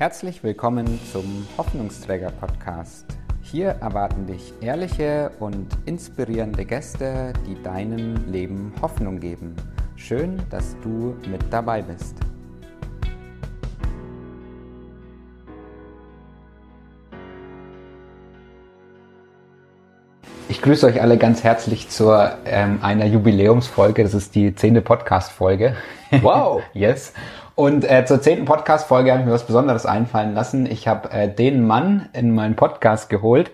Herzlich willkommen zum Hoffnungsträger Podcast. Hier erwarten dich ehrliche und inspirierende Gäste, die deinem Leben Hoffnung geben. Schön, dass du mit dabei bist. Ich grüße euch alle ganz herzlich zu ähm, einer Jubiläumsfolge. Das ist die zehnte Podcast-Folge. Wow. yes. Und äh, zur zehnten Podcast-Folge habe ich mir was Besonderes einfallen lassen. Ich habe äh, den Mann in meinen Podcast geholt,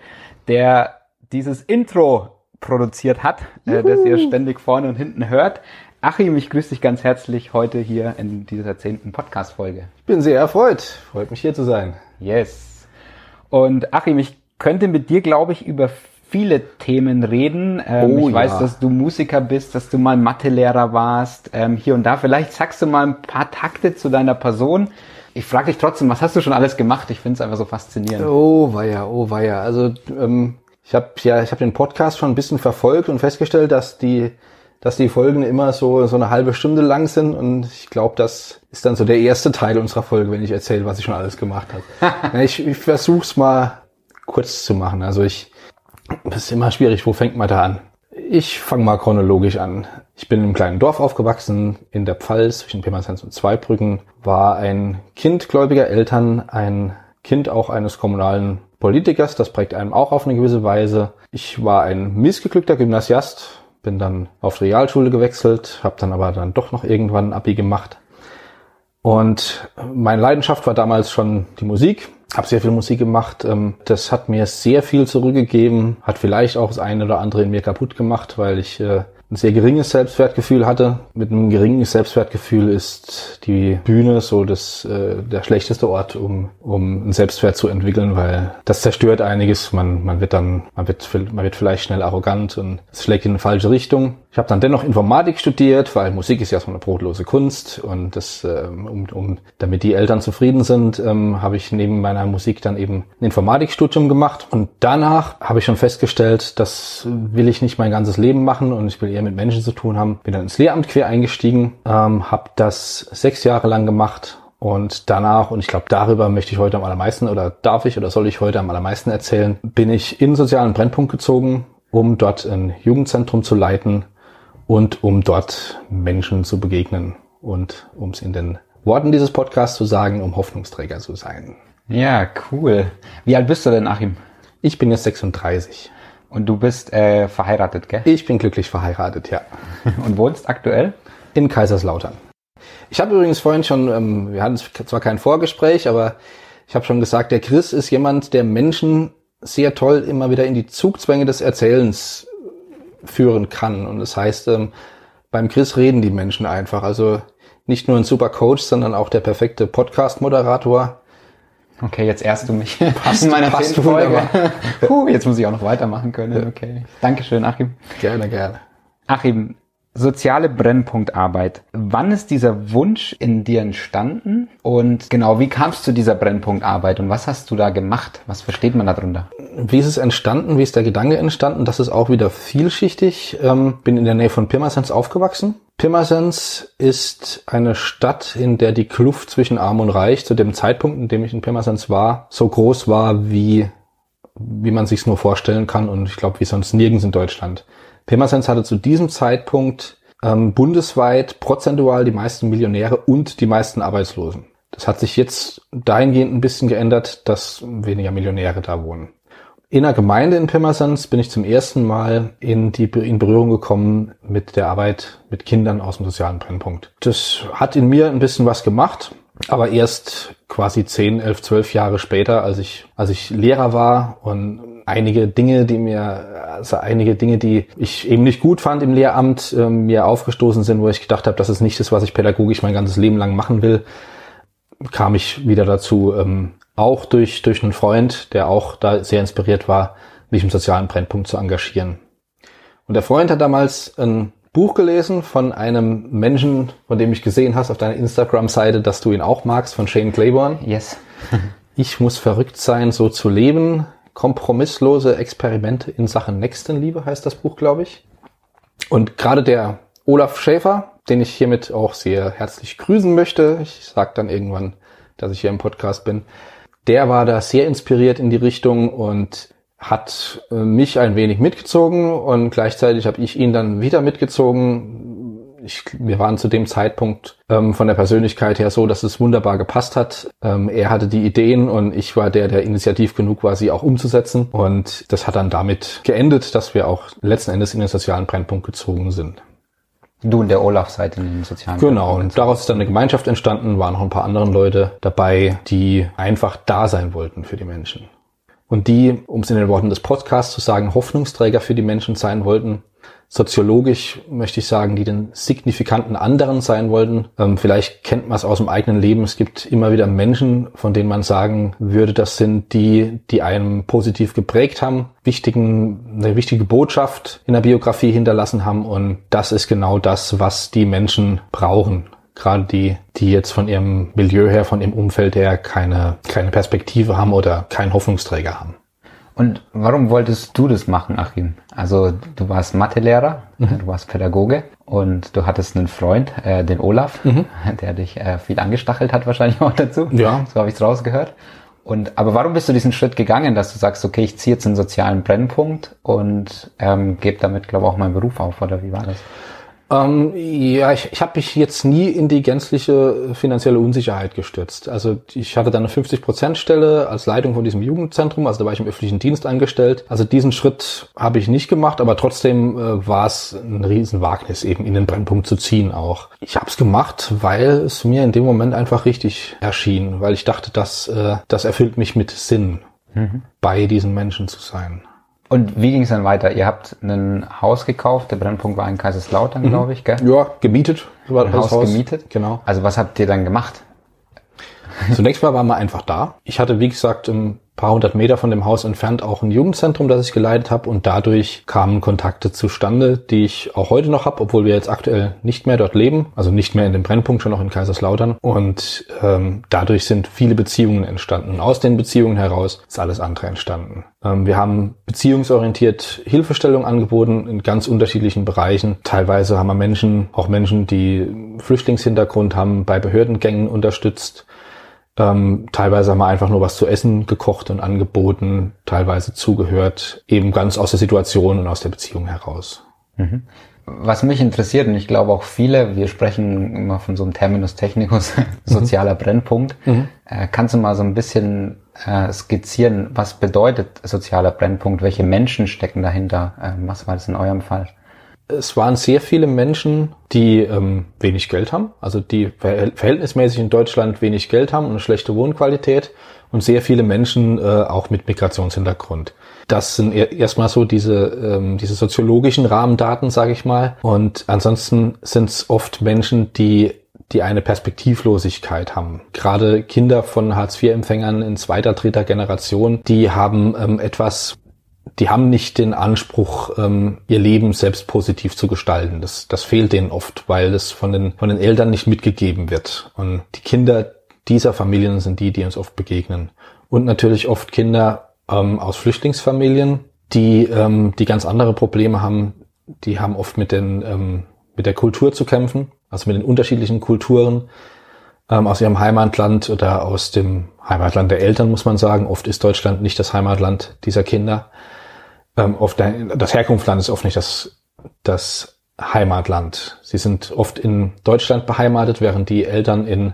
der dieses Intro produziert hat, äh, das ihr ständig vorne und hinten hört. Achim, ich grüße dich ganz herzlich heute hier in dieser zehnten Podcast-Folge. Ich bin sehr erfreut. Freut mich hier zu sein. Yes. Und Achim, ich könnte mit dir, glaube ich, über viele Themen reden. Ähm, Oh ich weiß, ja. dass du Musiker bist, dass du mal Mathelehrer warst, ähm, hier und da. Vielleicht sagst du mal ein paar Takte zu deiner Person. Ich frage dich trotzdem, was hast du schon alles gemacht? Ich finde es einfach so faszinierend. Oh weia, oh weia. Also ähm, ich habe ja, ich habe den Podcast schon ein bisschen verfolgt und festgestellt, dass die, dass die Folgen immer so so eine halbe Stunde lang sind und ich glaube, das ist dann so der erste Teil unserer Folge, wenn ich erzähle, was ich schon alles gemacht habe. ich ich versuche es mal kurz zu machen. Also ich, das ist immer schwierig. Wo fängt man da an? Ich fange mal chronologisch an. Ich bin in einem kleinen Dorf aufgewachsen, in der Pfalz, zwischen Pirmasens und Zweibrücken, war ein Kind gläubiger Eltern, ein Kind auch eines kommunalen Politikers, das prägt einem auch auf eine gewisse Weise. Ich war ein missgeglückter Gymnasiast, bin dann auf die Realschule gewechselt, habe dann aber dann doch noch irgendwann ein Abi gemacht. Und meine Leidenschaft war damals schon die Musik. Habe sehr viel Musik gemacht. Ähm, Das hat mir sehr viel zurückgegeben. Hat vielleicht auch das eine oder andere in mir kaputt gemacht, weil ich äh, ein sehr geringes Selbstwertgefühl hatte. Mit einem geringen Selbstwertgefühl ist die Bühne so das, äh, der schlechteste Ort, um, um einen Selbstwert zu entwickeln, weil das zerstört einiges. Man, man wird dann, man wird, man wird vielleicht schnell arrogant und es schlägt in eine falsche Richtung. Ich habe dann dennoch Informatik studiert, weil Musik ist ja so eine brotlose Kunst und das, ähm, um, um, damit die Eltern zufrieden sind, ähm, habe ich neben meiner Musik dann eben ein Informatikstudium gemacht und danach habe ich schon festgestellt, das will ich nicht mein ganzes Leben machen und ich will eher mit Menschen zu tun haben. Bin dann ins Lehramt quer eingestiegen, ähm, habe das sechs Jahre lang gemacht und danach, und ich glaube, darüber möchte ich heute am allermeisten oder darf ich oder soll ich heute am allermeisten erzählen, bin ich in den sozialen Brennpunkt gezogen, um dort ein Jugendzentrum zu leiten und um dort Menschen zu begegnen und um es in den Worten dieses Podcasts zu sagen, um Hoffnungsträger zu sein. Ja, cool. Wie alt bist du denn, Achim? Ich bin jetzt 36. Und du bist äh, verheiratet, gell? Ich bin glücklich verheiratet, ja. Und wohnst aktuell? In Kaiserslautern. Ich habe übrigens vorhin schon, ähm, wir hatten zwar kein Vorgespräch, aber ich habe schon gesagt, der Chris ist jemand, der Menschen sehr toll immer wieder in die Zugzwänge des Erzählens führen kann. Und das heißt, ähm, beim Chris reden die Menschen einfach. Also nicht nur ein super Coach, sondern auch der perfekte Podcast-Moderator. Okay, jetzt ehrst du mich. Passt- in meiner passt Folge. Puh, jetzt muss ich auch noch weitermachen können. Okay. Dankeschön, Achim. Gerne, gerne. Achim, soziale Brennpunktarbeit. Wann ist dieser Wunsch in dir entstanden? Und genau, wie kamst du zu dieser Brennpunktarbeit und was hast du da gemacht? Was versteht man darunter? Wie ist es entstanden? Wie ist der Gedanke entstanden? Das ist auch wieder vielschichtig. Ähm, bin in der Nähe von Pirmasens aufgewachsen. Pirmasens ist eine Stadt, in der die Kluft zwischen Arm und Reich zu dem Zeitpunkt, in dem ich in Pirmasens war, so groß war, wie, wie man sich's nur vorstellen kann und ich glaube, wie sonst nirgends in Deutschland. Pirmasens hatte zu diesem Zeitpunkt ähm, bundesweit prozentual die meisten Millionäre und die meisten Arbeitslosen. Das hat sich jetzt dahingehend ein bisschen geändert, dass weniger Millionäre da wohnen. In einer Gemeinde in Pirmasens bin ich zum ersten Mal in, die, in Berührung gekommen mit der Arbeit mit Kindern aus dem sozialen Brennpunkt. Das hat in mir ein bisschen was gemacht, aber erst quasi 10, 11, 12 Jahre später, als ich, als ich Lehrer war und einige Dinge, die mir, also einige Dinge, die ich eben nicht gut fand im Lehramt, äh, mir aufgestoßen sind, wo ich gedacht habe, das ist nicht das, was ich pädagogisch mein ganzes Leben lang machen will, kam ich wieder dazu, ähm, auch durch, durch einen Freund, der auch da sehr inspiriert war, mich im sozialen Brennpunkt zu engagieren. Und der Freund hat damals ein Buch gelesen von einem Menschen, von dem ich gesehen hast auf deiner Instagram-Seite, dass du ihn auch magst, von Shane Claiborne. Yes. Ich muss verrückt sein, so zu leben. Kompromisslose Experimente in Sachen Nächstenliebe heißt das Buch, glaube ich. Und gerade der Olaf Schäfer, den ich hiermit auch sehr herzlich grüßen möchte, ich sag dann irgendwann dass ich hier im Podcast bin. Der war da sehr inspiriert in die Richtung und hat äh, mich ein wenig mitgezogen und gleichzeitig habe ich ihn dann wieder mitgezogen. Ich, wir waren zu dem Zeitpunkt ähm, von der Persönlichkeit her so, dass es wunderbar gepasst hat. Ähm, er hatte die Ideen und ich war der, der initiativ genug war, sie auch umzusetzen. Und das hat dann damit geendet, dass wir auch letzten Endes in den sozialen Brennpunkt gezogen sind. Du und der Olaf seid in den sozialen Genau, und daraus ist dann eine Gemeinschaft entstanden, waren noch ein paar andere Leute dabei, die einfach da sein wollten für die Menschen und die, um es in den Worten des Podcasts zu sagen, Hoffnungsträger für die Menschen sein wollten. Soziologisch möchte ich sagen, die den signifikanten anderen sein wollten. Ähm, vielleicht kennt man es aus dem eigenen Leben. Es gibt immer wieder Menschen, von denen man sagen würde, das sind die, die einem positiv geprägt haben, wichtigen, eine wichtige Botschaft in der Biografie hinterlassen haben. Und das ist genau das, was die Menschen brauchen gerade die, die jetzt von ihrem Milieu her, von ihrem Umfeld her keine, keine Perspektive haben oder keinen Hoffnungsträger haben. Und warum wolltest du das machen, Achim? Also du warst Mathelehrer, mhm. du warst Pädagoge und du hattest einen Freund, äh, den Olaf, mhm. der dich äh, viel angestachelt hat wahrscheinlich auch dazu. Ja. So habe ich es rausgehört. Und aber warum bist du diesen Schritt gegangen, dass du sagst, okay, ich ziehe jetzt einen sozialen Brennpunkt und ähm, gebe damit, glaube ich, auch meinen Beruf auf, oder wie war das? Ähm, ja, ich, ich habe mich jetzt nie in die gänzliche finanzielle Unsicherheit gestürzt. Also ich hatte dann eine 50-Prozent-Stelle als Leitung von diesem Jugendzentrum, also da war ich im öffentlichen Dienst angestellt. Also diesen Schritt habe ich nicht gemacht, aber trotzdem äh, war es ein Riesenwagnis, eben in den Brennpunkt zu ziehen auch. Ich habe es gemacht, weil es mir in dem Moment einfach richtig erschien, weil ich dachte, dass äh, das erfüllt mich mit Sinn, mhm. bei diesen Menschen zu sein. Und wie ging es dann weiter? Ihr habt ein Haus gekauft, der Brennpunkt war in Kaiserslautern, mhm. glaube ich, gell? Ja, gemietet. War ein Haus, Haus gemietet? Genau. Also was habt ihr dann gemacht? Zunächst mal waren wir einfach da. Ich hatte, wie gesagt, im paar hundert Meter von dem Haus entfernt auch ein Jugendzentrum, das ich geleitet habe und dadurch kamen Kontakte zustande, die ich auch heute noch habe, obwohl wir jetzt aktuell nicht mehr dort leben, also nicht mehr in dem Brennpunkt, schon noch in Kaiserslautern und ähm, dadurch sind viele Beziehungen entstanden. Aus den Beziehungen heraus ist alles andere entstanden. Ähm, wir haben beziehungsorientiert Hilfestellung angeboten in ganz unterschiedlichen Bereichen. Teilweise haben wir Menschen, auch Menschen, die Flüchtlingshintergrund haben, bei Behördengängen unterstützt ähm, teilweise haben wir einfach nur was zu essen gekocht und angeboten, teilweise zugehört, eben ganz aus der Situation und aus der Beziehung heraus. Mhm. Was mich interessiert, und ich glaube auch viele, wir sprechen immer von so einem Terminus technicus, sozialer mhm. Brennpunkt. Mhm. Äh, kannst du mal so ein bisschen äh, skizzieren, was bedeutet sozialer Brennpunkt? Welche Menschen stecken dahinter? Äh, was war das in eurem Fall? Es waren sehr viele Menschen, die ähm, wenig Geld haben, also die verhältnismäßig in Deutschland wenig Geld haben und eine schlechte Wohnqualität und sehr viele Menschen äh, auch mit Migrationshintergrund. Das sind erstmal so diese, ähm, diese soziologischen Rahmendaten, sage ich mal. Und ansonsten sind es oft Menschen, die die eine Perspektivlosigkeit haben. Gerade Kinder von Hartz-IV-Empfängern in zweiter, dritter Generation, die haben ähm, etwas die haben nicht den Anspruch, ähm, ihr Leben selbst positiv zu gestalten. Das, das fehlt denen oft, weil das von den, von den Eltern nicht mitgegeben wird. Und die Kinder dieser Familien sind die, die uns oft begegnen. Und natürlich oft Kinder ähm, aus Flüchtlingsfamilien, die, ähm, die ganz andere Probleme haben. Die haben oft mit, den, ähm, mit der Kultur zu kämpfen, also mit den unterschiedlichen Kulturen ähm, aus ihrem Heimatland oder aus dem Heimatland der Eltern, muss man sagen. Oft ist Deutschland nicht das Heimatland dieser Kinder ähm, oft das Herkunftsland ist oft nicht das, das Heimatland. Sie sind oft in Deutschland beheimatet, während die Eltern in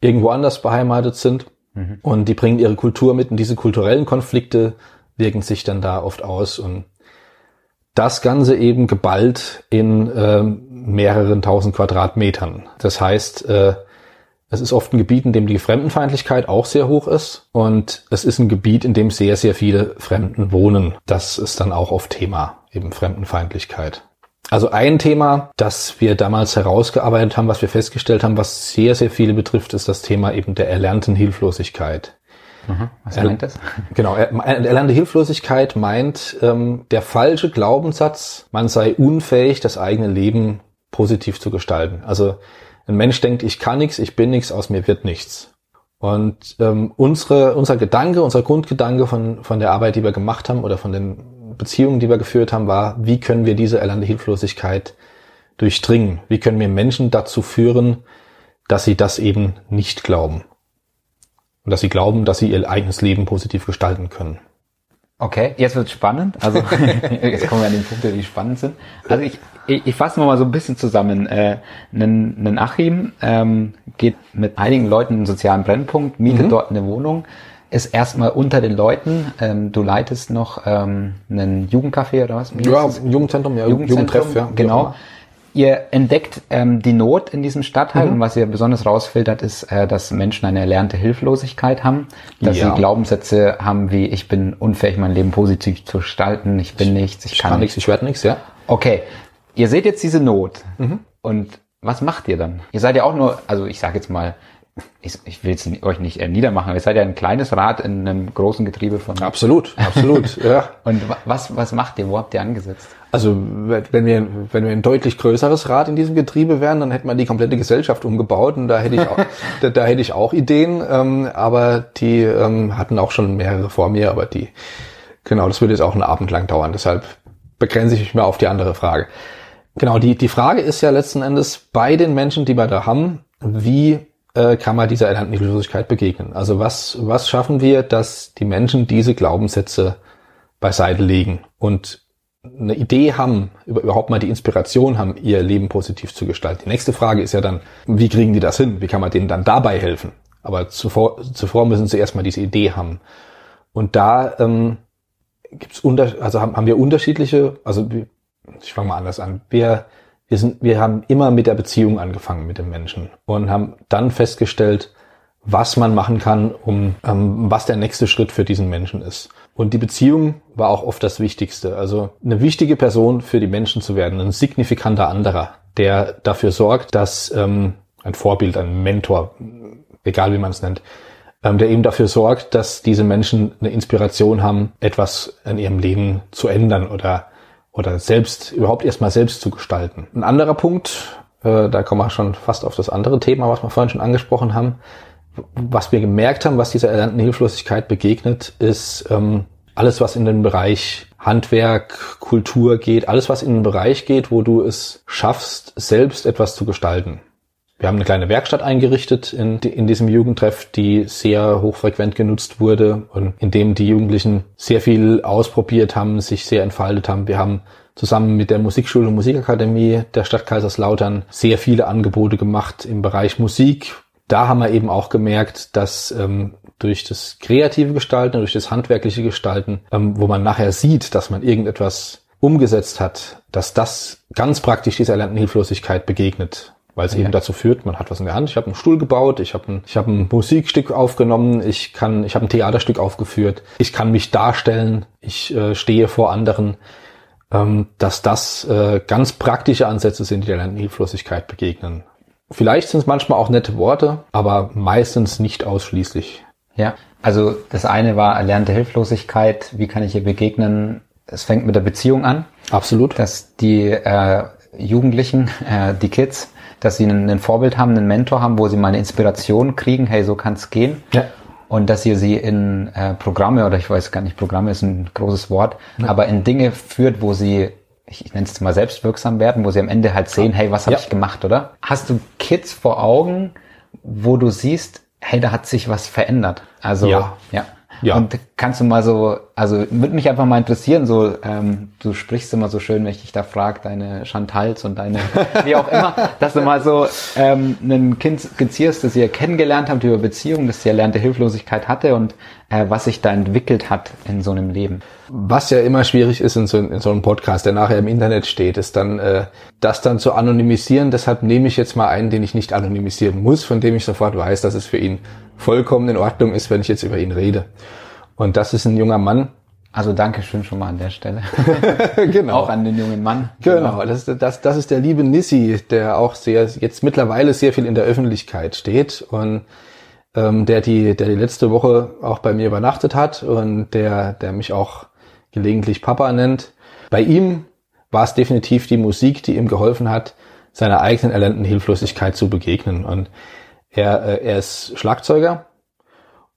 irgendwo anders beheimatet sind. Mhm. Und die bringen ihre Kultur mit und diese kulturellen Konflikte wirken sich dann da oft aus und das Ganze eben geballt in äh, mehreren tausend Quadratmetern. Das heißt, äh, es ist oft ein Gebiet, in dem die Fremdenfeindlichkeit auch sehr hoch ist. Und es ist ein Gebiet, in dem sehr, sehr viele Fremden wohnen. Das ist dann auch oft Thema, eben Fremdenfeindlichkeit. Also ein Thema, das wir damals herausgearbeitet haben, was wir festgestellt haben, was sehr, sehr viele betrifft, ist das Thema eben der erlernten Hilflosigkeit. Mhm. Was meint das? Genau, erlernte Hilflosigkeit meint ähm, der falsche Glaubenssatz, man sei unfähig, das eigene Leben positiv zu gestalten. Also ein Mensch denkt, ich kann nichts, ich bin nichts, aus mir wird nichts. Und ähm, unsere, unser Gedanke, unser Grundgedanke von, von der Arbeit, die wir gemacht haben oder von den Beziehungen, die wir geführt haben, war, wie können wir diese erlernte Hilflosigkeit durchdringen? Wie können wir Menschen dazu führen, dass sie das eben nicht glauben? und dass sie glauben, dass sie ihr eigenes Leben positiv gestalten können. Okay, jetzt wird spannend. Also jetzt kommen wir an den Punkte, die spannend sind. Also ich, ich, ich fasse mal so ein bisschen zusammen. Äh, ein, ein Achim ähm, geht mit einigen Leuten in einen sozialen Brennpunkt, mietet mhm. dort eine Wohnung, ist erstmal unter den Leuten. Ähm, du leitest noch ähm, einen Jugendcafé oder was? ja, Jugendzentrum, ja, Jugendzentrum, Jugendtreff, ja. Genau. Ihr entdeckt ähm, die Not in diesem Stadtteil mhm. und was ihr besonders rausfiltert, ist, äh, dass Menschen eine erlernte Hilflosigkeit haben, dass ja. sie Glaubenssätze haben wie ich bin unfähig, mein Leben positiv zu gestalten, ich bin nichts, ich, ich kann, kann nichts, ich werde nichts, ja. Okay, ihr seht jetzt diese Not mhm. und was macht ihr dann? Ihr seid ja auch nur, also ich sage jetzt mal, ich, ich will jetzt euch nicht niedermachen, ihr seid ja ein kleines Rad in einem großen Getriebe von. Absolut, absolut, ja. Und was, was macht ihr? Wo habt ihr angesetzt? Also wenn wir, wenn wir ein deutlich größeres Rad in diesem Getriebe wären, dann hätte man die komplette Gesellschaft umgebaut und da hätte ich auch, da, da, hätte ich auch Ideen, ähm, aber die ähm, hatten auch schon mehrere vor mir, aber die, genau, das würde jetzt auch einen Abend lang dauern. Deshalb begrenze ich mich mal auf die andere Frage. Genau, die, die Frage ist ja letzten Endes bei den Menschen, die wir da haben, wie äh, kann man dieser erlernten Hilflosigkeit begegnen? Also was, was schaffen wir, dass die Menschen diese Glaubenssätze beiseite legen und eine Idee haben, überhaupt mal die Inspiration haben, ihr Leben positiv zu gestalten. Die nächste Frage ist ja dann, wie kriegen die das hin? Wie kann man denen dann dabei helfen? Aber zuvor, zuvor müssen sie erstmal diese Idee haben. Und da ähm, gibt's unter, also haben, haben wir unterschiedliche, also ich fange mal anders an. Wir wir sind, wir haben immer mit der Beziehung angefangen mit dem Menschen und haben dann festgestellt, was man machen kann, um ähm, was der nächste Schritt für diesen Menschen ist. Und die Beziehung war auch oft das Wichtigste. Also eine wichtige Person für die Menschen zu werden, ein signifikanter anderer, der dafür sorgt, dass ähm, ein Vorbild, ein Mentor, egal wie man es nennt, ähm, der eben dafür sorgt, dass diese Menschen eine Inspiration haben, etwas in ihrem Leben zu ändern oder oder selbst, überhaupt erstmal selbst zu gestalten. Ein anderer Punkt, äh, da kommen wir schon fast auf das andere Thema, was wir vorhin schon angesprochen haben. Was wir gemerkt haben, was dieser erlernten Hilflosigkeit begegnet, ist ähm, alles, was in den Bereich Handwerk, Kultur geht, alles, was in den Bereich geht, wo du es schaffst, selbst etwas zu gestalten. Wir haben eine kleine Werkstatt eingerichtet in, in diesem Jugendtreff, die sehr hochfrequent genutzt wurde und in dem die Jugendlichen sehr viel ausprobiert haben, sich sehr entfaltet haben. Wir haben zusammen mit der Musikschule und Musikakademie der Stadt Kaiserslautern sehr viele Angebote gemacht im Bereich Musik. Da haben wir eben auch gemerkt, dass ähm, durch das kreative Gestalten, durch das handwerkliche Gestalten, ähm, wo man nachher sieht, dass man irgendetwas umgesetzt hat, dass das ganz praktisch dieser erlernten Hilflosigkeit begegnet weil es ja. eben dazu führt, man hat was in der Hand. Ich habe einen Stuhl gebaut, ich habe ein, ich hab ein Musikstück aufgenommen, ich kann, ich habe ein Theaterstück aufgeführt, ich kann mich darstellen, ich äh, stehe vor anderen, ähm, dass das äh, ganz praktische Ansätze sind, die der Hilflosigkeit begegnen. Vielleicht sind es manchmal auch nette Worte, aber meistens nicht ausschließlich. Ja, also das eine war erlernte Hilflosigkeit. Wie kann ich ihr begegnen? Es fängt mit der Beziehung an. Absolut. Dass die äh, Jugendlichen, äh, die Kids, dass sie ein, ein Vorbild haben, einen Mentor haben, wo sie mal eine Inspiration kriegen, hey, so kann es gehen. Ja. Und dass ihr sie in äh, Programme, oder ich weiß gar nicht, Programme ist ein großes Wort, ja. aber in Dinge führt, wo sie, ich, ich nenne es mal selbstwirksam werden, wo sie am Ende halt sehen, hey, was habe ja. ich gemacht, oder? Hast du Kids vor Augen, wo du siehst, hey, da hat sich was verändert? Also, ja. ja. Ja. Und kannst du mal so, also würde mich einfach mal interessieren, so, ähm, du sprichst immer so schön, wenn ich dich da frage, deine Chantals und deine, wie auch immer, dass du mal so ähm, ein Kind skizzierst, das ihr kennengelernt habt über Beziehungen, das ihr erlernte Hilflosigkeit hatte und äh, was sich da entwickelt hat in so einem Leben. Was ja immer schwierig ist in so, in so einem Podcast, der nachher im Internet steht, ist dann, äh, das dann zu anonymisieren. Deshalb nehme ich jetzt mal einen, den ich nicht anonymisieren muss, von dem ich sofort weiß, dass es für ihn vollkommen in Ordnung ist, wenn ich jetzt über ihn rede. Und das ist ein junger Mann. Also danke schön schon mal an der Stelle. genau. Auch an den jungen Mann. Genau, genau. Das, das, das ist der liebe Nissi, der auch sehr, jetzt mittlerweile sehr viel in der Öffentlichkeit steht und ähm, der die, der die letzte Woche auch bei mir übernachtet hat und der, der mich auch gelegentlich Papa nennt. Bei ihm war es definitiv die Musik, die ihm geholfen hat, seiner eigenen erlernten Hilflosigkeit zu begegnen. Und er, äh, er ist Schlagzeuger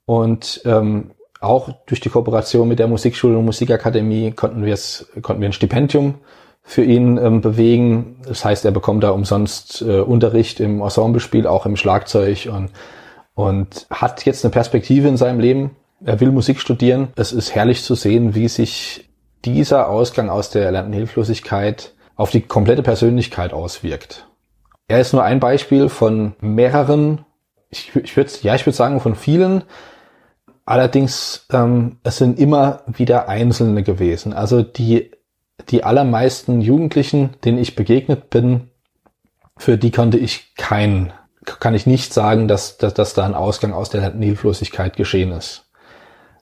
und ähm, auch durch die Kooperation mit der Musikschule und Musikakademie konnten wir es, konnten wir ein Stipendium für ihn ähm, bewegen. Das heißt, er bekommt da umsonst äh, Unterricht im Ensemblespiel, auch im Schlagzeug und und hat jetzt eine Perspektive in seinem Leben. Er will Musik studieren. Es ist herrlich zu sehen, wie sich dieser Ausgang aus der erlernten Hilflosigkeit auf die komplette Persönlichkeit auswirkt. Er ist nur ein Beispiel von mehreren, ich, ich würde ja, ich würde sagen von vielen. Allerdings, ähm, es sind immer wieder Einzelne gewesen. Also die die allermeisten Jugendlichen, denen ich begegnet bin, für die konnte ich keinen, kann ich nicht sagen, dass, dass, dass da ein Ausgang aus der Hilflosigkeit geschehen ist.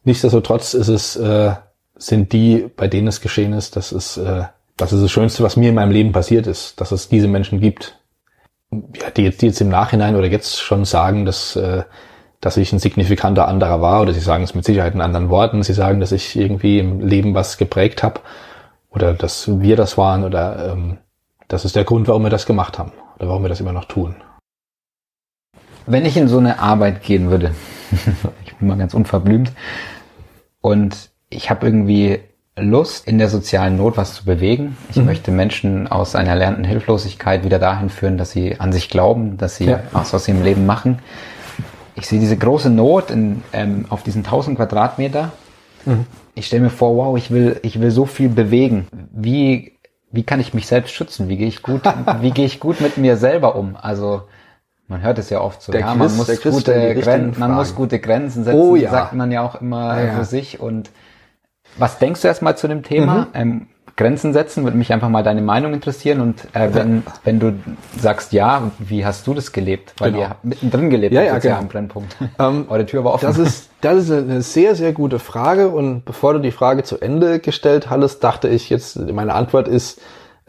Nichtsdestotrotz ist es, äh, sind die, bei denen es geschehen ist, das ist, äh, das ist das Schönste, was mir in meinem Leben passiert ist, dass es diese Menschen gibt. Ja, die, die jetzt im Nachhinein oder jetzt schon sagen, dass, äh, dass ich ein signifikanter anderer war, oder sie sagen es mit Sicherheit in anderen Worten, sie sagen, dass ich irgendwie im Leben was geprägt habe, oder dass wir das waren, oder ähm, das ist der Grund, warum wir das gemacht haben, oder warum wir das immer noch tun. Wenn ich in so eine Arbeit gehen würde, ich bin mal ganz unverblümt, und ich habe irgendwie Lust, in der sozialen Not was zu bewegen. Ich mhm. möchte Menschen aus einer erlernten Hilflosigkeit wieder dahin führen, dass sie an sich glauben, dass sie ja. was aus ihrem Leben machen. Ich sehe diese große Not in, ähm, auf diesen 1000 Quadratmeter. Mhm. Ich stelle mir vor, wow, ich will, ich will so viel bewegen. Wie, wie kann ich mich selbst schützen? Wie gehe ich gut, wie gehe ich gut mit mir selber um? Also, man hört es ja oft so, der ja, man, muss gute Gren man muss gute Grenzen setzen, oh, ja. sagt man ja auch immer ja, für sich und was denkst du erstmal zu dem Thema? Mhm. Ähm, Grenzen setzen, würde mich einfach mal deine Meinung interessieren und äh, wenn, wenn du sagst ja, wie hast du das gelebt? Weil genau. ihr habt mittendrin gelebt ja, ja, genau. am Brennpunkt. Ähm, die Tür war offen. Das ist, das ist eine sehr, sehr gute Frage und bevor du die Frage zu Ende gestellt hattest, dachte ich jetzt, meine Antwort ist,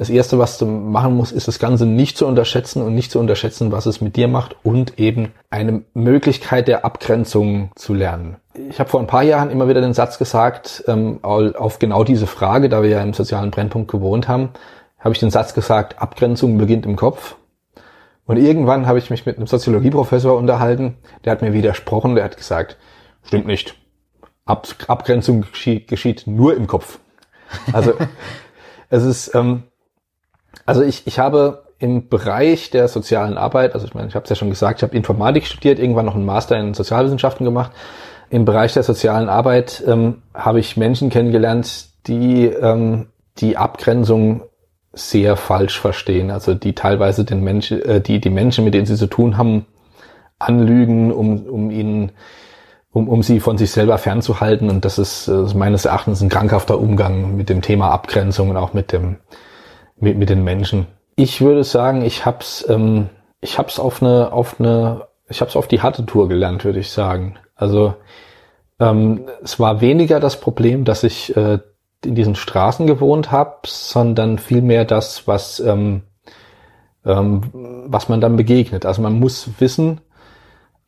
das erste, was du machen musst, ist das Ganze nicht zu unterschätzen und nicht zu unterschätzen, was es mit dir macht und eben eine Möglichkeit der Abgrenzung zu lernen. Ich habe vor ein paar Jahren immer wieder den Satz gesagt, ähm, auf genau diese Frage, da wir ja im sozialen Brennpunkt gewohnt haben, habe ich den Satz gesagt, Abgrenzung beginnt im Kopf. Und irgendwann habe ich mich mit einem Soziologieprofessor unterhalten, der hat mir widersprochen, der hat gesagt, stimmt nicht. Ab Abgrenzung geschieht, geschieht nur im Kopf. Also es ist, ähm, also ich, ich habe im Bereich der sozialen Arbeit, also ich meine, ich habe es ja schon gesagt, ich habe Informatik studiert, irgendwann noch einen Master in Sozialwissenschaften gemacht. Im Bereich der sozialen Arbeit ähm, habe ich Menschen kennengelernt, die ähm, die Abgrenzung sehr falsch verstehen, also die teilweise den Menschen, äh, die die Menschen, mit denen sie zu tun haben, anlügen, um, um ihnen um, um sie von sich selber fernzuhalten. Und das ist, das ist meines Erachtens ein krankhafter Umgang mit dem Thema Abgrenzung und auch mit dem mit, mit den Menschen. Ich würde sagen, ich hab's, ähm, ich hab's auf eine, auf eine, ich hab's auf die harte Tour gelernt, würde ich sagen. Also ähm, es war weniger das Problem, dass ich äh, in diesen Straßen gewohnt habe, sondern vielmehr das, was ähm, ähm, was man dann begegnet. Also man muss wissen,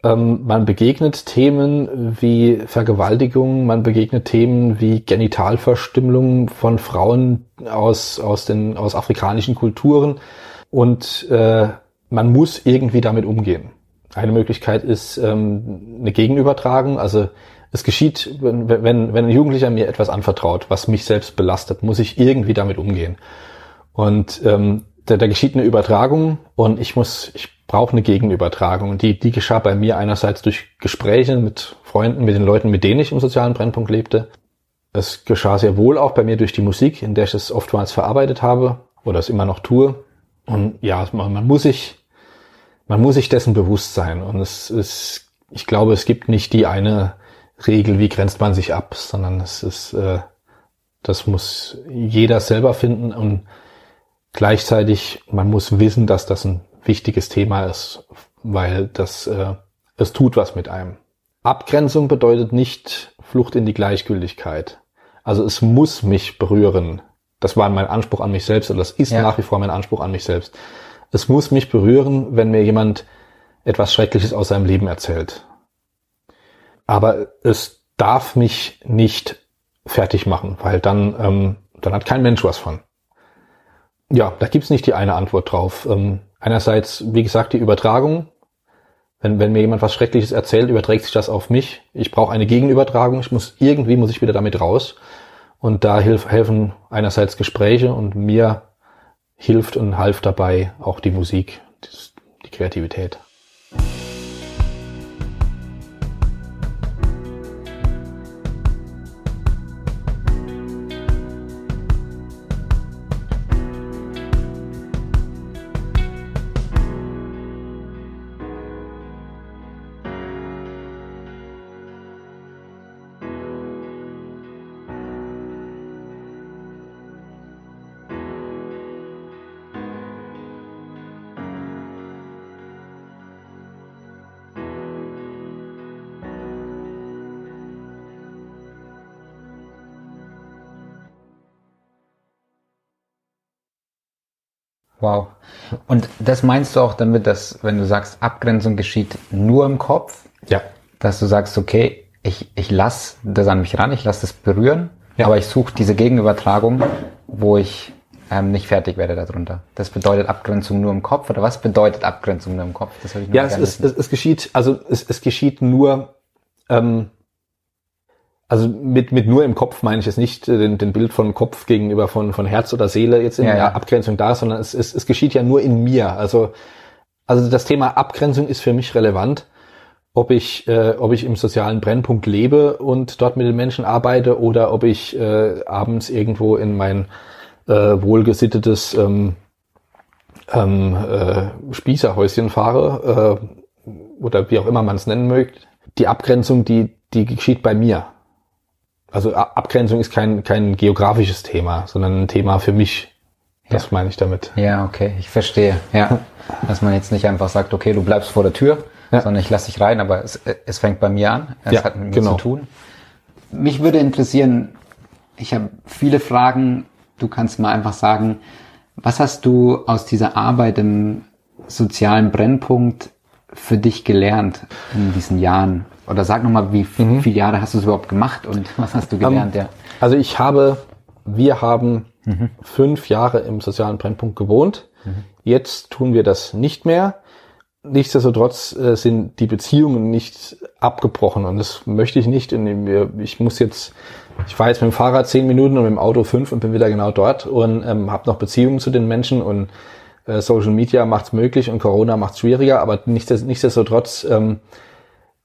man begegnet Themen wie Vergewaltigung, man begegnet Themen wie Genitalverstümmelung von Frauen aus, aus, den, aus afrikanischen Kulturen und äh, man muss irgendwie damit umgehen. Eine Möglichkeit ist ähm, eine Gegenübertragung, also es geschieht, wenn, wenn, wenn ein Jugendlicher mir etwas anvertraut, was mich selbst belastet, muss ich irgendwie damit umgehen. Und ähm, da, da geschieht eine Übertragung und ich muss, ich brauche eine Gegenübertragung. Und die, die geschah bei mir einerseits durch Gespräche mit Freunden, mit den Leuten, mit denen ich im sozialen Brennpunkt lebte. Es geschah sehr wohl auch bei mir durch die Musik, in der ich es oftmals verarbeitet habe oder es immer noch tue. Und ja, man, man muss sich, man muss sich dessen bewusst sein. Und es ist, ich glaube, es gibt nicht die eine Regel, wie grenzt man sich ab, sondern es ist, äh, das muss jeder selber finden und gleichzeitig, man muss wissen, dass das ein wichtiges Thema ist, weil das äh, es tut was mit einem. Abgrenzung bedeutet nicht Flucht in die Gleichgültigkeit. Also es muss mich berühren. Das war mein Anspruch an mich selbst und das ist ja. nach wie vor mein Anspruch an mich selbst. Es muss mich berühren, wenn mir jemand etwas Schreckliches aus seinem Leben erzählt. Aber es darf mich nicht fertig machen, weil dann, ähm, dann hat kein Mensch was von. Ja, da gibt's nicht die eine Antwort drauf. Ähm, einerseits, wie gesagt, die Übertragung. Wenn, wenn mir jemand was Schreckliches erzählt, überträgt sich das auf mich. Ich brauche eine Gegenübertragung. Ich muss irgendwie muss ich wieder damit raus. Und da hilf, helfen einerseits Gespräche und mir hilft und half dabei auch die Musik, die Kreativität. Wow. Und das meinst du auch damit, dass wenn du sagst, Abgrenzung geschieht nur im Kopf, Ja. dass du sagst, okay, ich, ich lass das an mich ran, ich lass das berühren, Ja. aber ich suche diese Gegenübertragung, wo ich ähm, nicht fertig werde darunter. Das bedeutet Abgrenzung nur im Kopf oder was bedeutet Abgrenzung nur im Kopf? Das würde ich noch Ja, es, es, es, es geschieht, also es, es geschieht nur, ähm, also mit, mit nur im Kopf meine ich jetzt nicht äh, den, den Bild von Kopf gegenüber von, von Herz oder Seele jetzt in Ja, der ja. Abgrenzung da, sondern es, es, es geschieht ja nur in mir. Also, also das Thema Abgrenzung ist für mich relevant, ob ich, äh, ob ich im sozialen Brennpunkt lebe und dort mit den Menschen arbeite oder ob ich äh, abends irgendwo in mein äh, wohlgesittetes ähm, ähm, äh, Spießerhäuschen fahre äh, oder wie auch immer man es nennen möchte. Die Abgrenzung, die, die geschieht bei mir. Also Abgrenzung ist kein, kein geografisches Thema, sondern ein Thema für mich. Das meine ich damit. Ja, okay, ich verstehe. Ja, dass man jetzt nicht einfach sagt, okay, du bleibst vor der Tür, Ja. sondern ich lass dich rein, aber es, es fängt bei mir an. Es Ja, hat mit mir genau. zu tun. Mich würde interessieren, ich habe viele Fragen. Du kannst mal einfach sagen, was hast du aus dieser Arbeit im sozialen Brennpunkt für dich gelernt in diesen Jahren? Oder sag nochmal, wie Mhm. viele Jahre hast du es überhaupt gemacht und was hast du gelernt? ja. Also ich habe, wir haben fünf Jahre im sozialen Brennpunkt gewohnt. Jetzt tun wir das nicht mehr. Nichtsdestotrotz äh, sind die Beziehungen nicht abgebrochen und das möchte ich nicht. Und wir- ich muss jetzt, ich fahre jetzt mit dem Fahrrad zehn Minuten und mit dem Auto fünf und bin wieder genau dort und ähm, habe noch Beziehungen zu den Menschen und äh, Social Media macht's möglich und Corona macht's schwieriger, aber nichtsdest- nichtsdestotrotz ähm,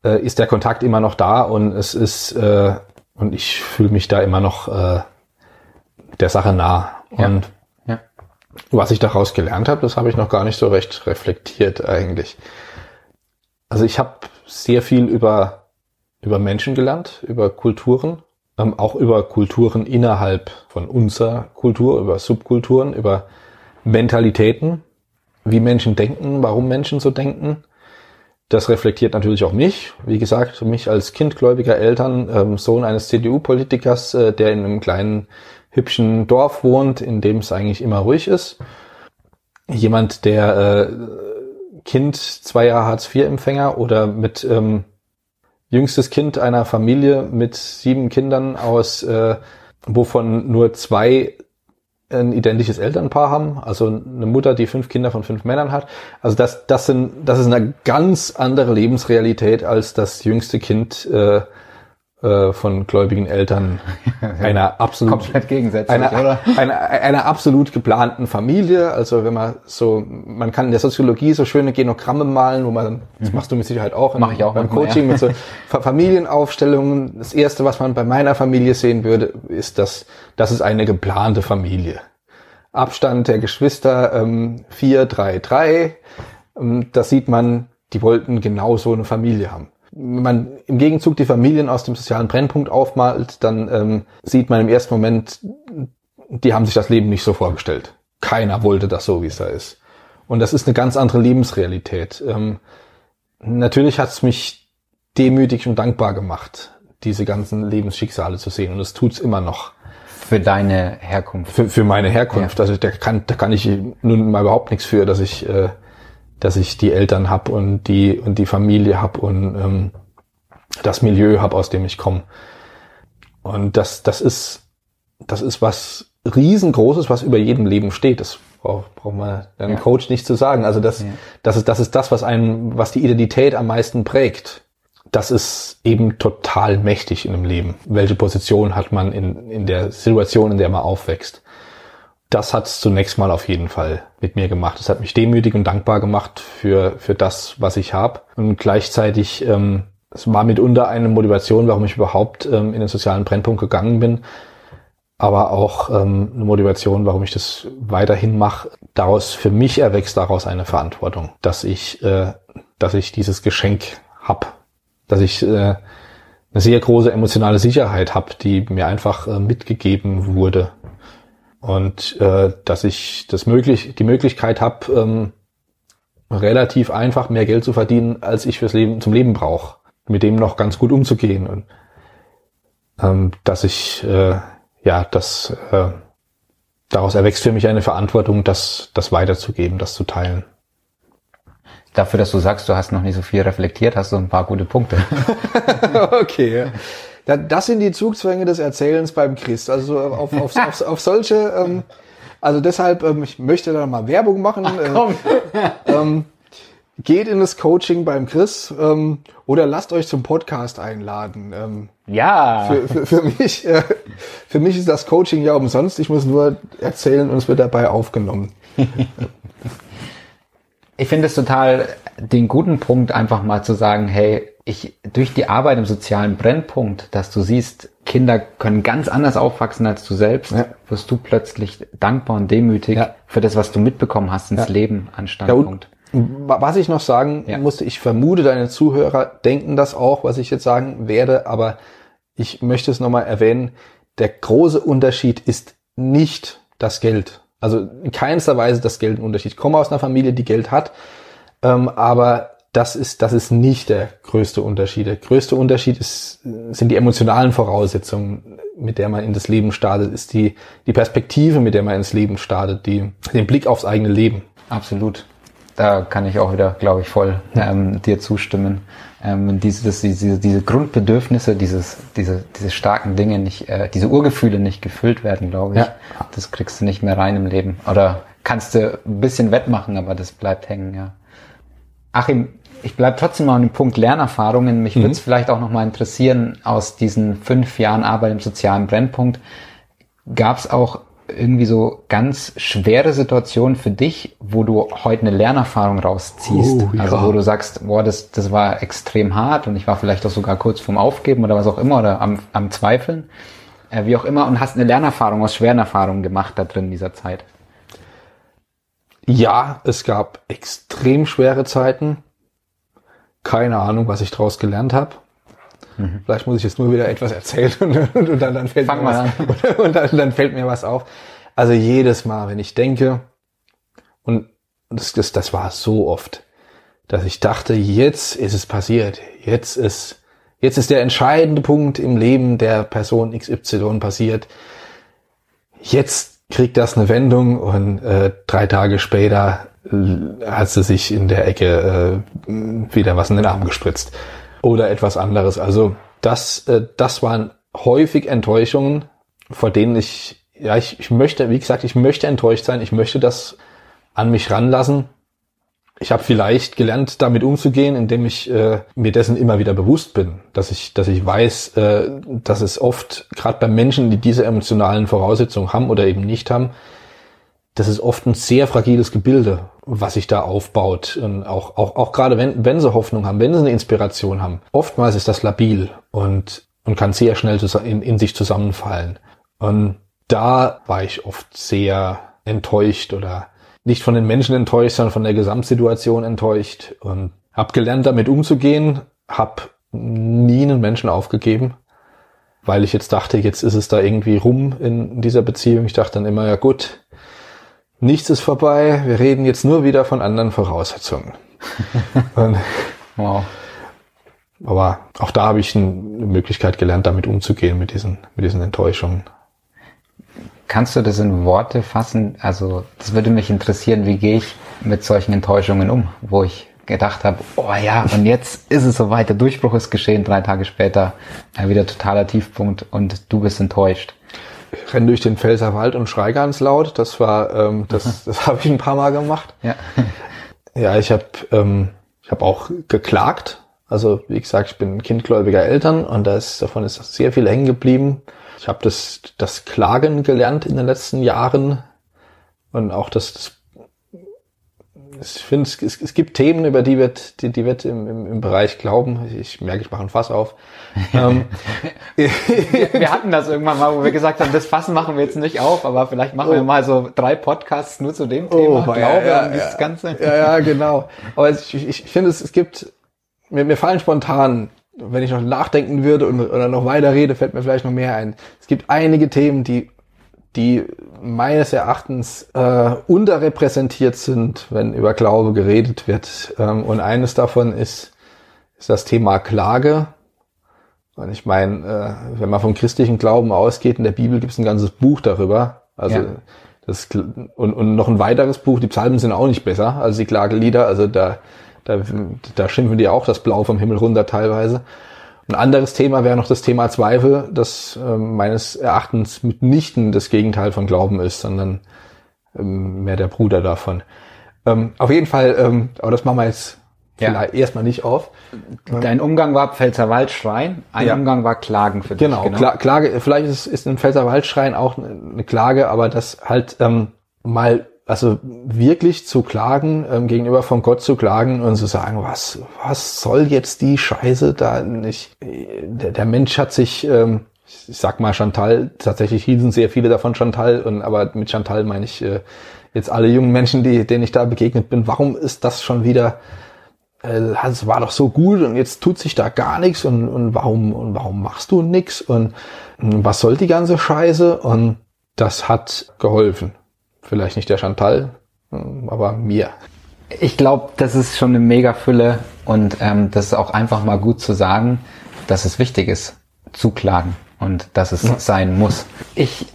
äh, ist der Kontakt immer noch da und es ist äh, und ich fühle mich da immer noch äh, der Sache nah. Ja. Und Ja. was ich daraus gelernt habe, das habe ich noch gar nicht so recht reflektiert eigentlich. Also ich habe sehr viel über über Menschen gelernt, über Kulturen, ähm, auch über Kulturen innerhalb von unserer Kultur, über Subkulturen, über Mentalitäten, wie Menschen denken, warum Menschen so denken. Das reflektiert natürlich auch mich. Wie gesagt, mich als Kind gläubiger Eltern, ähm, Sohn eines CDU-Politikers, äh, der in einem kleinen, hübschen Dorf wohnt, in dem es eigentlich immer ruhig ist. Jemand, der äh, Kind zweier Hartz-IV-Empfänger oder mit ähm, jüngstes Kind einer Familie mit sieben Kindern aus, äh, wovon nur zwei ein identisches Elternpaar haben, also eine Mutter, die fünf Kinder von fünf Männern hat. Also das, das sind, das ist eine ganz andere Lebensrealität als das jüngste Kind äh, äh, von gläubigen Eltern einer absolut Komplett gegensätzlich, einer, oder? einer, einer absolut geplanten Familie. Also wenn man so, man kann in der Soziologie so schöne Genogramme malen, wo man das machst du mit Sicherheit auch, Mach ich auch beim manchmal, Coaching ja. mit so Fa- Familienaufstellungen. Das erste, was man bei meiner Familie sehen würde, ist, dass das ist eine geplante Familie. Abstand der Geschwister ähm, 4, 3, 3. Ähm, Das sieht man, die wollten genau so eine Familie haben. Wenn man im Gegenzug die Familien aus dem sozialen Brennpunkt aufmalt, dann ähm, sieht man im ersten Moment, die haben sich das Leben nicht so vorgestellt. Keiner wollte das so, wie es da ist. Und das ist eine ganz andere Lebensrealität. Ähm, natürlich hat es mich demütig und dankbar gemacht, diese ganzen Lebensschicksale zu sehen. Und es tut's immer noch Für deine Herkunft. für, für meine Herkunft. Also da kann, da kann ich nun mal überhaupt nichts für, dass ich, äh, dass ich die Eltern hab und die und die Familie hab und ähm, das Milieu hab, aus dem ich komme. Und das, das ist, das ist was riesengroßes, was über jedem Leben steht. Das braucht, braucht man einem Ja. Coach nicht zu sagen. Also das, Ja. das ist, das ist das, was einen, was die Identität am meisten prägt. Das ist eben total mächtig in einem Leben. Welche Position hat man in, in der Situation, in der man aufwächst? Das hat es zunächst mal auf jeden Fall mit mir gemacht. Es hat mich demütig und dankbar gemacht für, für das, was ich habe. Und gleichzeitig, ähm, es war mitunter eine Motivation, warum ich überhaupt ähm, in den sozialen Brennpunkt gegangen bin. Aber auch ähm, eine Motivation, warum ich das weiterhin mache. Daraus, für mich erwächst daraus eine Verantwortung, dass ich, äh, dass ich dieses Geschenk hab, dass ich äh, eine sehr große emotionale Sicherheit habe, die mir einfach äh, mitgegeben wurde und äh, dass ich das möglich, die Möglichkeit habe, ähm, relativ einfach mehr Geld zu verdienen, als ich fürs Leben zum Leben brauche, mit dem noch ganz gut umzugehen und ähm, dass ich äh, ja, dass äh, daraus erwächst für mich eine Verantwortung, das, das weiterzugeben, das zu teilen. Dafür, dass du sagst, du hast noch nicht so viel reflektiert, hast du ein paar gute Punkte. okay. Das sind die Zugzwänge des Erzählens beim Christ. Also auf, auf, auf, auf solche, ähm, also deshalb, ähm, ich möchte da mal Werbung machen. Ach. Äh, ähm, geht in das Coaching beim Chris ähm, oder lasst euch zum Podcast einladen. Ähm, ja. Für, für, für mich, äh, für mich ist das Coaching ja umsonst. Ich muss nur erzählen und es wird dabei aufgenommen. ich finde es total den guten Punkt, einfach mal zu sagen, hey, ich durch die Arbeit im sozialen Brennpunkt, dass du siehst, Kinder können ganz anders aufwachsen als du selbst, ja. wirst du plötzlich dankbar und demütig ja. für das, was du mitbekommen hast ins ja. Leben an Standpunkt. Was ich noch sagen musste, ich vermute, deine Zuhörer denken das auch, was ich jetzt sagen werde, aber ich möchte es nochmal erwähnen. Der große Unterschied ist nicht das Geld. Also in keinster Weise das Geld ein Unterschied. Ich komme aus einer Familie, die Geld hat, ähm, aber das ist, das ist nicht der größte Unterschied. Der größte Unterschied ist, sind die emotionalen Voraussetzungen, mit der man in das Leben startet, ist die, die Perspektive, mit der man ins Leben startet, die, den Blick aufs eigene Leben. Absolut da kann ich auch wieder, glaube ich, voll ähm, dir zustimmen. Ähm, diese, diese, diese Grundbedürfnisse, dieses, diese, diese starken Dinge nicht, äh, diese Urgefühle nicht gefüllt werden, glaube ich. Ja. Das kriegst du nicht mehr rein im Leben. Oder kannst du ein bisschen wettmachen, aber das bleibt hängen, ja. Achim, ich bleib trotzdem mal an dem Punkt Lernerfahrungen. Mich mhm. würde es vielleicht auch nochmal interessieren, aus diesen fünf Jahren Arbeit im sozialen Brennpunkt, gab es auch irgendwie so ganz schwere Situation für dich, wo du heute eine Lernerfahrung rausziehst? Oh, ja. Also wo du sagst, boah, das, das war extrem hart und ich war vielleicht auch sogar kurz vorm Aufgeben oder was auch immer oder am, am Zweifeln, äh, wie auch immer, und hast eine Lernerfahrung aus schweren Erfahrungen gemacht da drin in dieser Zeit. Ja, es gab extrem schwere Zeiten. Keine Ahnung, was ich daraus gelernt habe. Mhm. Vielleicht muss ich jetzt nur wieder etwas erzählen und, und, dann, dann, fällt Fang mir was, und, dann, dann fällt mir was auf. Also jedes Mal, wenn ich denke, und das, das, das war so oft, dass ich dachte, jetzt ist es passiert, jetzt ist, jetzt ist der entscheidende Punkt im Leben der Person XY passiert. Jetzt kriegt das eine Wendung und äh, drei Tage später hat sie sich in der Ecke äh, wieder was in den Arm gespritzt oder etwas anderes. Also das, äh, das waren häufig Enttäuschungen, vor denen ich, ja, ich, ich möchte, wie gesagt, ich möchte enttäuscht sein, ich möchte das an mich ranlassen. Ich habe vielleicht gelernt, damit umzugehen, indem ich äh, mir dessen immer wieder bewusst bin, dass ich, dass ich weiß, äh, dass es oft, gerade bei Menschen, die diese emotionalen Voraussetzungen haben oder eben nicht haben, das ist oft ein sehr fragiles Gebilde, was sich da aufbaut. Und auch, auch, auch gerade wenn, wenn sie Hoffnung haben, wenn sie eine Inspiration haben. Oftmals ist das labil und, und kann sehr schnell in, in sich zusammenfallen. Und da war ich oft sehr enttäuscht oder nicht von den Menschen enttäuscht, sondern von der Gesamtsituation enttäuscht und habe gelernt, damit umzugehen, habe nie einen Menschen aufgegeben, weil ich jetzt dachte, jetzt ist es da irgendwie rum in dieser Beziehung. Ich dachte dann immer, ja gut, nichts ist vorbei, wir reden jetzt nur wieder von anderen Voraussetzungen. wow. Aber auch da habe ich eine Möglichkeit gelernt, damit umzugehen, mit diesen, mit diesen Enttäuschungen. Kannst du das in Worte fassen? Also, das würde mich interessieren, wie gehe ich mit solchen Enttäuschungen um, wo ich gedacht habe, oh ja, und jetzt ist es soweit, der Durchbruch ist geschehen, drei Tage später, wieder totaler Tiefpunkt und du bist enttäuscht renne durch den Pfälzerwald und schrei ganz laut. Das war, ähm, das, das habe ich ein paar Mal gemacht. Ja, ja ich habe ähm, ich hab auch geklagt. Also wie gesagt, ich bin kindgläubiger Eltern und da ist, davon ist sehr viel hängen geblieben. Ich habe das, das Klagen gelernt in den letzten Jahren und auch das, das ich finde, es, es, gibt Themen, über die wird, die, die wird im, im, im Bereich Glauben, ich merke, ich mache ein Fass auf. ähm, wir hatten das irgendwann mal, wo wir gesagt haben, das Fass machen wir jetzt nicht auf, aber vielleicht machen oh. wir mal so drei Podcasts nur zu dem Thema, oh, Glaube ja, ja, und das ja, Ganze. Ja, ja, genau. Aber ich, ich, ich finde, es, es gibt, mir, mir fallen spontan wenn ich noch nachdenken würde und, oder noch weiter rede, fällt mir vielleicht noch mehr ein. Es gibt einige Themen, die die meines Erachtens äh, unterrepräsentiert sind, wenn über Glaube geredet wird. Ähm, und eines davon ist, ist das Thema Klage. Und ich meine, äh, wenn man vom christlichen Glauben ausgeht, in der Bibel gibt es ein ganzes Buch darüber. Also ja. Das, und, und noch ein weiteres Buch, die Psalmen sind auch nicht besser als die Klagelieder. Also da, da, da schimpfen die auch das Blau vom Himmel runter teilweise. Ein anderes Thema wäre noch das Thema Zweifel, das äh, meines Erachtens mitnichten das Gegenteil von Glauben ist, sondern ähm, mehr der Bruder davon. Ähm, auf jeden Fall, ähm, aber das machen wir jetzt ja. erstmal nicht auf. Dein Umgang war Pfälzerwaldschrein, ein ja. Umgang war Klagen für dich. Genau, genau. Kla Klage, vielleicht ist, ist ein Pfälzerwaldschrein auch eine Klage, aber das halt ähm, mal also wirklich zu klagen, ähm, gegenüber von Gott zu klagen und zu sagen, was, was soll jetzt die Scheiße da nicht? Der, der Mensch hat sich, ähm, ich sag mal Chantal, tatsächlich hießen sehr viele davon Chantal, und aber mit Chantal meine ich äh, jetzt alle jungen Menschen, die, denen ich da begegnet bin. Warum ist das schon wieder äh, es war doch so gut und jetzt tut sich da gar nichts und, und warum und warum machst du nichts und, und was soll die ganze Scheiße und das hat geholfen. Vielleicht nicht der Chantal, aber mir. Ich glaube, das ist schon eine mega Fülle und ähm, das ist auch einfach mal gut zu sagen, dass es wichtig ist, zu klagen und dass es ja. sein muss. Ich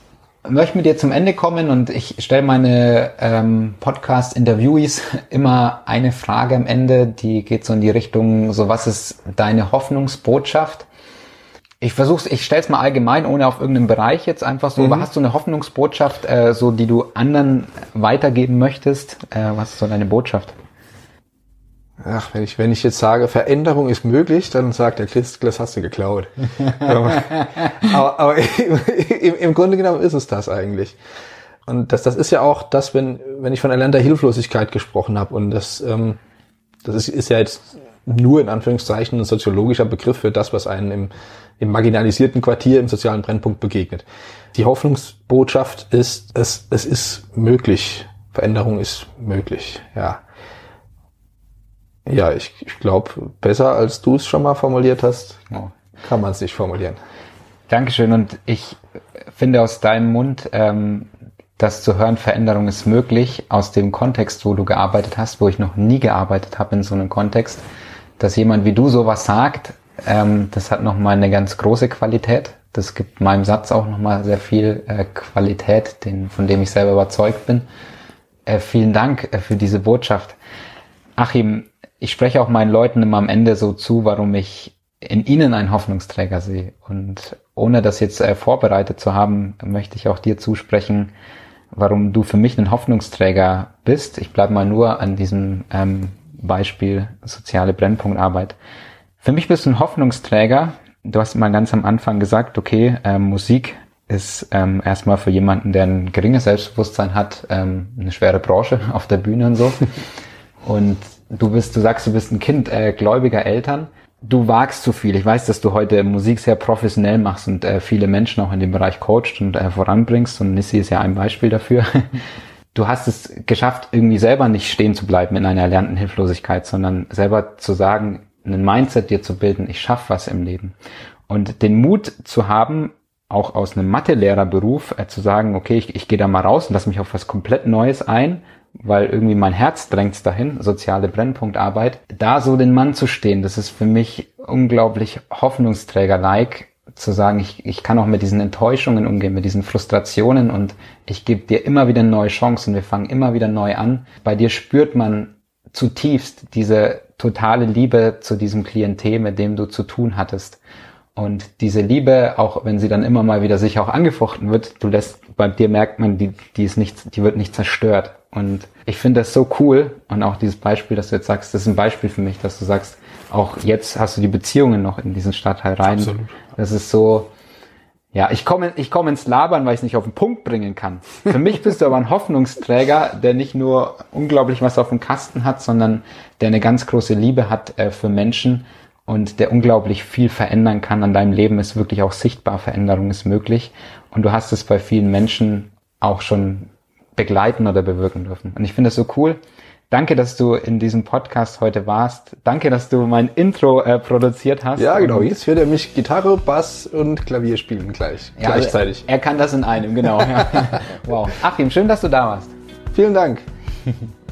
möchte mit dir zum Ende kommen und ich stelle meine ähm, Podcast-Interviewees immer eine Frage am Ende, die geht so in die Richtung, so was ist deine Hoffnungsbotschaft? Ich versuch's, ich stell's mal allgemein, ohne auf irgendeinen Bereich jetzt einfach so, mhm. hast du eine Hoffnungsbotschaft, äh, so die du anderen weitergeben möchtest? Äh, was ist so deine Botschaft? Ach, wenn ich, wenn ich jetzt sage, Veränderung ist möglich, dann sagt der Christ, das hast du geklaut. aber, aber, aber im, im, Grunde genommen ist es das eigentlich. Und das, das ist ja auch das, wenn, wenn ich von erlernter Hilflosigkeit gesprochen habe. Und das, ähm, das ist, ist ja jetzt nur in Anführungszeichen ein soziologischer Begriff für das, was einen im, im marginalisierten Quartier im sozialen Brennpunkt begegnet. Die Hoffnungsbotschaft ist, es, es ist möglich. Veränderung ist möglich, ja. Ja, ich, ich glaube, besser als du es schon mal formuliert hast, oh. kann man es nicht formulieren. Dankeschön. Und ich finde aus deinem Mund, ähm, das zu hören, Veränderung ist möglich, aus dem Kontext, wo du gearbeitet hast, wo ich noch nie gearbeitet habe in so einem Kontext, dass jemand wie du sowas sagt, ähm, das hat nochmal eine ganz große Qualität. Das gibt meinem Satz auch nochmal sehr viel äh, Qualität, den, von dem ich selber überzeugt bin. Äh, vielen Dank äh, für diese Botschaft. Achim, ich spreche auch meinen Leuten immer am Ende so zu, warum ich in ihnen einen Hoffnungsträger sehe. Und ohne das jetzt äh, vorbereitet zu haben, möchte ich auch dir zusprechen, warum du für mich ein Hoffnungsträger bist. Ich bleibe mal nur an diesem ähm, Beispiel soziale Brennpunktarbeit. Für mich bist du ein Hoffnungsträger. Du hast mal ganz am Anfang gesagt, okay, äh, Musik ist ähm, erstmal für jemanden, der ein geringes Selbstbewusstsein hat, ähm, eine schwere Branche auf der Bühne und so. Und du bist, du sagst, du bist ein Kind äh, gläubiger Eltern. Du wagst zu viel. Ich weiß, dass du heute Musik sehr professionell machst und äh, viele Menschen auch in dem Bereich coacht und äh, voranbringst. Und Nissi ist ja ein Beispiel dafür. Du hast es geschafft, irgendwie selber nicht stehen zu bleiben in einer erlernten Hilflosigkeit, sondern selber zu sagen, einen Mindset dir zu bilden, ich schaffe was im Leben. Und den Mut zu haben, auch aus einem Mathe-Lehrerberuf äh, zu sagen, okay, ich, ich gehe da mal raus und lass mich auf was komplett Neues ein weil irgendwie mein Herz drängt's dahin, soziale Brennpunktarbeit, da so den Mann zu stehen, das ist für mich unglaublich Hoffnungsträger-like, zu sagen, ich, ich kann auch mit diesen Enttäuschungen umgehen, mit diesen Frustrationen und ich gebe dir immer wieder neue Chancen, wir fangen immer wieder neu an. Bei dir spürt man zutiefst diese totale Liebe zu diesem Klientel, mit dem du zu tun hattest. Und diese Liebe, auch wenn sie dann immer mal wieder sich auch angefochten wird, du lässt, bei dir merkt man, die, die ist nicht, die wird nicht zerstört. Und ich finde das so cool. Und auch dieses Beispiel, dass du jetzt sagst, das ist ein Beispiel für mich, dass du sagst, auch jetzt hast du die Beziehungen noch in diesen Stadtteil rein. Absolut. Das ist so, ja, ich komme ich komme ins Labern, weil ich es nicht auf den Punkt bringen kann. Für mich bist du aber ein Hoffnungsträger, der nicht nur unglaublich was auf dem Kasten hat, sondern der eine ganz große Liebe hat äh, für Menschen und der unglaublich viel verändern kann an deinem Leben, ist wirklich auch sichtbar, Veränderung ist möglich. Und du hast es bei vielen Menschen auch schon begleiten oder bewirken dürfen. Und ich finde das so cool. Danke, dass du in diesem Podcast heute warst. Danke, dass du mein Intro äh, produziert hast. Ja, genau. Jetzt hört er mich Gitarre, Bass und Klavier spielen gleich. Ja, gleichzeitig. Also er kann das in einem, genau. Wow. Achim, schön, dass du da warst. Vielen Dank.